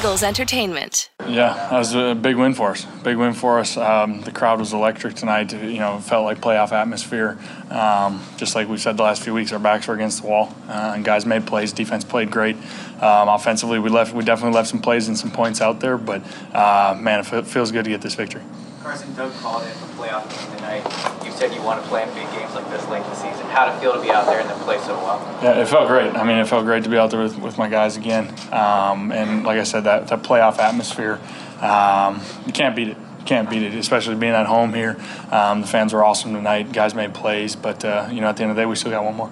Eagles Entertainment. Yeah, that was a big win for us. Big win for us. Um, the crowd was electric tonight. You know, it felt like playoff atmosphere. Um, just like we said the last few weeks, our backs were against the wall, uh, and guys made plays. Defense played great. Um, offensively, we left. We definitely left some plays and some points out there. But uh, man, it feels good to get this victory. Carson, Doug called it a playoff game tonight. You said you want to play in big games like this late in the season. How did it feel to be out there and then play so well? Yeah, it felt great. I mean, it felt great to be out there with, with my guys again. Um, and like I said, that, that playoff atmosphere, um, you can't beat it. Can't beat it, especially being at home here. Um, the fans were awesome tonight. Guys made plays, but uh, you know, at the end of the day, we still got one more.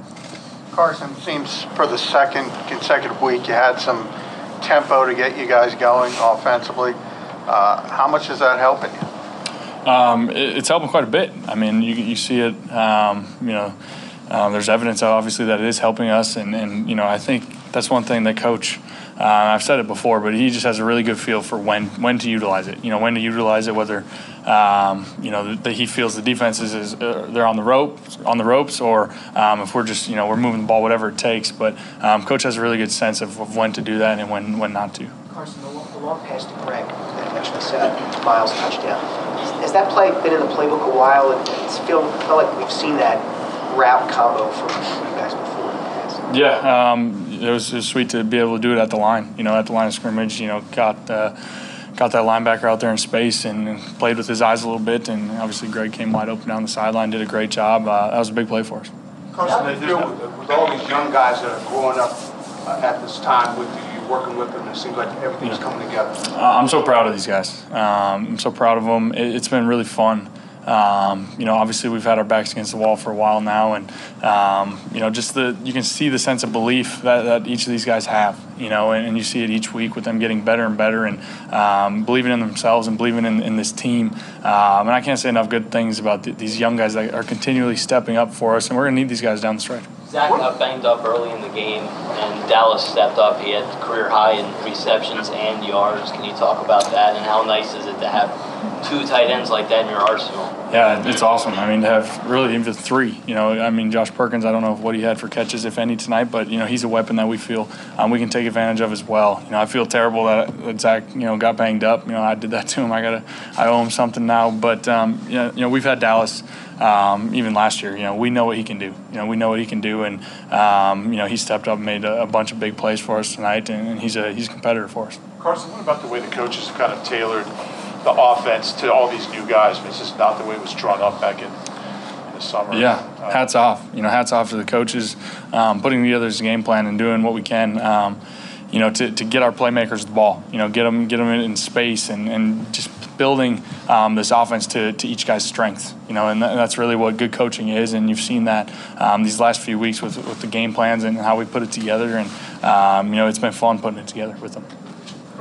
Carson, seems for the second consecutive week you had some tempo to get you guys going offensively. Uh, how much is that helping you? Um, it, it's helping quite a bit. I mean, you, you see it, um, you know, um, there's evidence obviously that it is helping us. And, and, you know, I think that's one thing that coach, uh, I've said it before, but he just has a really good feel for when, when to utilize it, you know, when to utilize it, whether, um, you know, that he feels the defenses is, uh, they're on the rope, on the ropes, or um, if we're just, you know, we're moving the ball, whatever it takes. But um, coach has a really good sense of, of when to do that and when, when not to. Carson, the long, the long pass to Greg that eventually set up Miles' touchdown. Has that play been in the playbook a while? And it's feel, felt like we've seen that route combo from you guys before in the past. Yeah, um, it, was, it was sweet to be able to do it at the line. You know, at the line of scrimmage. You know, got. Uh, got that linebacker out there in space and, and, played with his eyes a little bit. And obviously, Greg came wide open down the sideline, did a great job. Uh, that was a big play for us. Carson, they feel with, with all these young guys that are growing up uh, at this time with you, you working with them, it seems like everything's yeah. coming together. Uh, I'm so proud of these guys. Um, I'm so proud of them. It, has been really fun. Um, you know, obviously we've had our backs against the wall for a while now, and um, you know, just the you can see the sense of belief that, that each of these guys have. You know, and, and, you see it each week with them getting better and better, and um, believing in themselves and believing in, in this team. Um, and I can't say enough good things about th- these young guys that are continually stepping up for us, and we're going to need these guys down the stretch. Zach got banged up early in the game, and Dallas stepped up. He had career high in receptions and yards. Can you talk about that, and how nice is it to have two tight ends like that in your arsenal? Yeah, it's awesome. I mean, to have really even three. You know, I mean, Josh Perkins. I don't know what he had for catches, if any, tonight, but you know, he's a weapon that we feel um, we can take advantage of as well. You know, I feel terrible that, that Zach, you know, got banged up. You know, I did that to him. I gotta, I owe him something now. But um, you, know, you know, we've had Dallas um, even last year. You know, we know what he can do. You know, we know what he can do, and um, you know, he stepped up and made a, a, bunch of big plays for us tonight, and, and, he's a he's a competitor for us. Carson, what about the way the coaches have kind of tailored the offense to all these new guys? I mean, it's just not the way it was drawn up back in. the Summer. Yeah, uh, hats off. You know, hats off to the coaches um, putting together this game plan and doing what we can um, you know, to, to get our playmakers the ball, you know, get them, get them in space and, and just building um, this offense to, to each guy's strength. you know, and that's really what good coaching is. And you've seen that um, these last few weeks with, with the game plans and how we put it together. And, um, you know, it's been fun putting it together with them.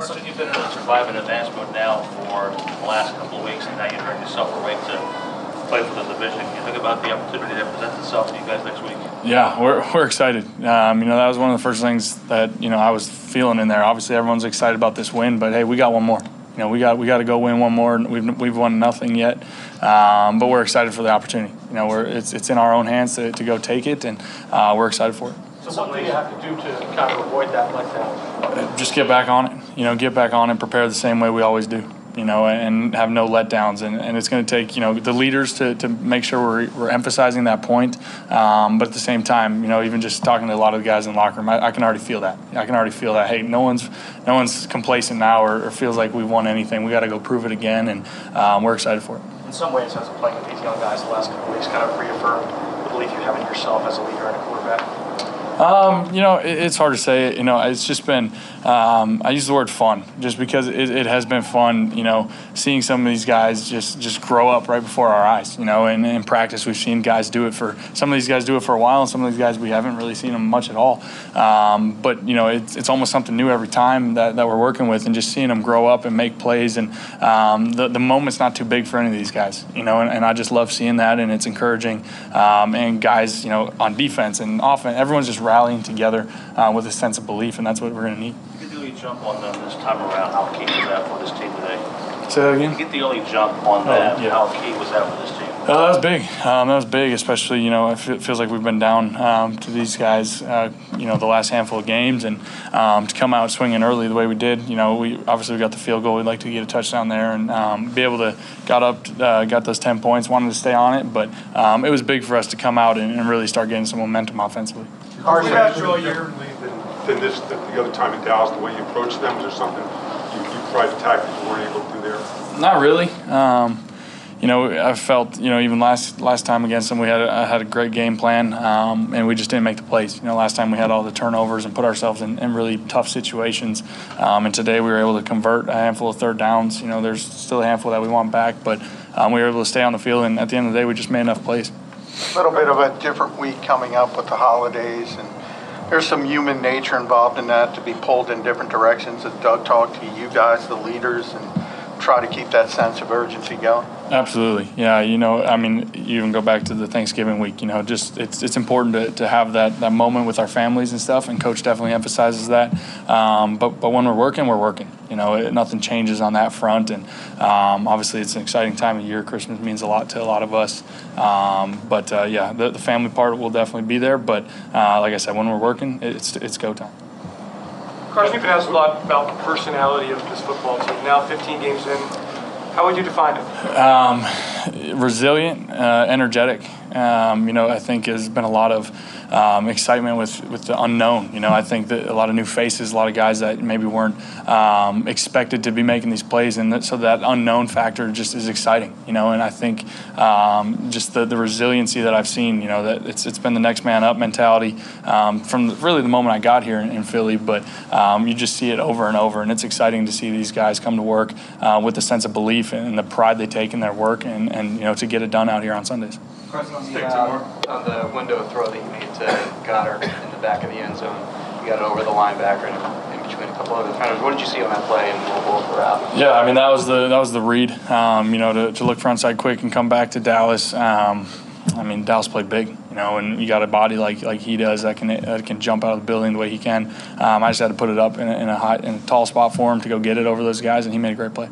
So you've been in survive and advance mode now for the last couple of weeks, and now you're trying yourself a way to play for the division. Can you think about the opportunity that presents itself to you guys next week? Yeah, we're, we're excited. Um, you know, that was one of the first things that, you know, I was feeling in there. Obviously, everyone's excited about this win, but hey, we got one more you know, we got we got to go win one more. We've we've won nothing yet, um, but we're excited for the opportunity. You know, we're it's it's in our own hands to, to go take it, and uh, we're excited for it. So what do you have to do to kind of avoid that letdown? Just get back on it. You know, get back on it. And prepare the same way we always do you know, and have no letdowns. And, and it's going to take, you know, the leaders to, to make sure we're, we're emphasizing that point. Um, but at the same time, you know, even just talking to a lot of the guys in the locker room, I, I can already feel that. I can already feel that. Hey, no one's no one's complacent now or, or feels like we've won anything. We got to go prove it again, and um, we're excited for it. In some ways, as playing with these young guys the last couple weeks, kind of reaffirmed the belief you have in yourself as a leader and a quarterback. Um, you know, it, it's hard to say. You know, it's just been. Um, I use the word fun just because it, it, has been fun. You know, seeing some of these guys just just grow up right before our eyes. You know, and in practice we've seen guys do it for some of these guys do it for a while, and some of these guys we haven't really seen them much at all. Um, but you know, it's, it's almost something new every time that, that we're working with, and just seeing them grow up and make plays. And um, the the moment's not too big for any of these guys. You know, and, and I just love seeing that, and it's encouraging. Um, and guys, you know, on defense and offense, everyone's just rallying together uh, with a sense of belief, and that's what we're going to need. You get the early jump on them this time around. How key was that for this team today? Say that again. You get the early jump on oh, that. Yeah. How key was that for this team? Oh, that was big. Um, that was big, especially you know it fe- feels like we've been down um, to these guys, uh, you know, the last handful of games, and um, to come out swinging early the way we did. You know, we obviously we got the field goal. We'd like to get a touchdown there and um, be able to got up, uh, got those ten points. Wanted to stay on it, but um, it was big for us to come out and, and really start getting some momentum offensively. Carson, differently than, than this, than the other time in Dallas, the way you approached them, was there something you, you tried the tactics you weren't able to do there? Not really. Um, you know, I felt you know even last last time against them we had a, had a great game plan, um, and we just didn't make the plays. You know, last time we had all the turnovers and put ourselves in, in really tough situations, um, and today we were able to convert a handful of third downs. You know, there's still a handful that we want back, but um, we were able to stay on the field, and at the end of the day, we just made enough plays. Little bit of a different week coming up with the holidays, and there's some human nature involved in that to be pulled in different directions. As Doug talked to you guys, the leaders, and try to keep that sense of urgency going. Absolutely, yeah. You know, I mean, you even go back to the Thanksgiving week. You know, just it's it's important to, to have that, that moment with our families and stuff. And Coach definitely emphasizes that. Um, but but when we're working, we're working. You know, it, nothing changes on that front. And um, obviously, it's an exciting time of year. Christmas means a lot to a lot of us. Um, but uh, yeah, the, the family part will definitely be there. But uh, like I said, when we're working, it's it's go time. Carson, you've been asked a lot about the personality of this football team. Now 15 games in, how would you define it? Um, resilient, uh, energetic. Um, you know, I think has been a lot of um, excitement with, with the unknown. You know, I think that a lot of new faces, a lot of guys that maybe weren't um, expected to be making these plays, and that, so that unknown factor just is exciting. You know, and I think um, just the, the resiliency that I've seen. You know, that it's it's been the next man up mentality um, from the, really the moment I got here in, in Philly, but um, you just see it over and over, and it's exciting to see these guys come to work uh, with a sense of belief and the pride they take in their work, and, and you know to get it done out here on Sundays. Carson, on the, uh, on the window throw that you made to Goedert in the back of the end zone, you got it over the linebacker and in between a couple of defenders. What did you see on that play and what was the route? Yeah, I mean that was the that was the read. Um, you know, to, to look frontside quick and come back to Dallas. Um, I mean, Dallas played big, you know, and you got a body like like he does that can that can jump out of the building the way he can. Um, I just had to put it up in a, in a high in a tall spot for him to go get it over those guys, and he made a great play.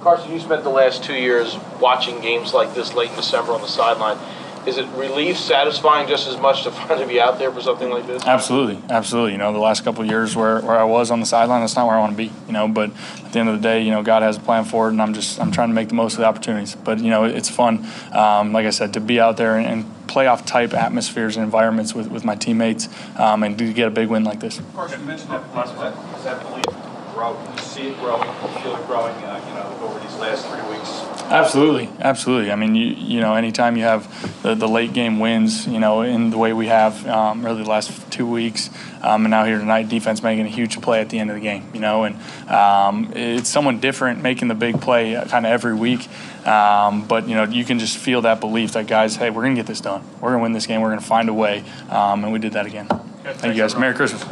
Carson, you spent the last two years watching games like this late in December on the sideline. Is it relief, satisfying just as much to finally be out there for something like this? Absolutely, absolutely. You know, the last couple of years where, where I was on the sideline, that's not where I want to be. You know, but at the end of the day, you know, God has a plan for it, and I'm just I'm trying to make the most of the opportunities. But you know, it's fun, um, like I said, to be out there and, and playoff type atmospheres and environments with, with my teammates, um, and to get a big win like this. Of course, you mentioned that belief. Is that, is that belief You see it growing, you feel it growing, uh, you know, over these last three weeks. Absolutely, absolutely. I mean, you you know, anytime you have the, the late game wins, you know, in the way we have um, really the last two weeks, um, and now here tonight, defense making a huge play at the end of the game, you know, and um, it's someone different making the big play kind of every week. Um, but you know, you can just feel that belief that guys, hey, we're gonna get this done. We're gonna win this game. We're gonna find a way, um, and we did that again. Thank you guys. Merry Christmas.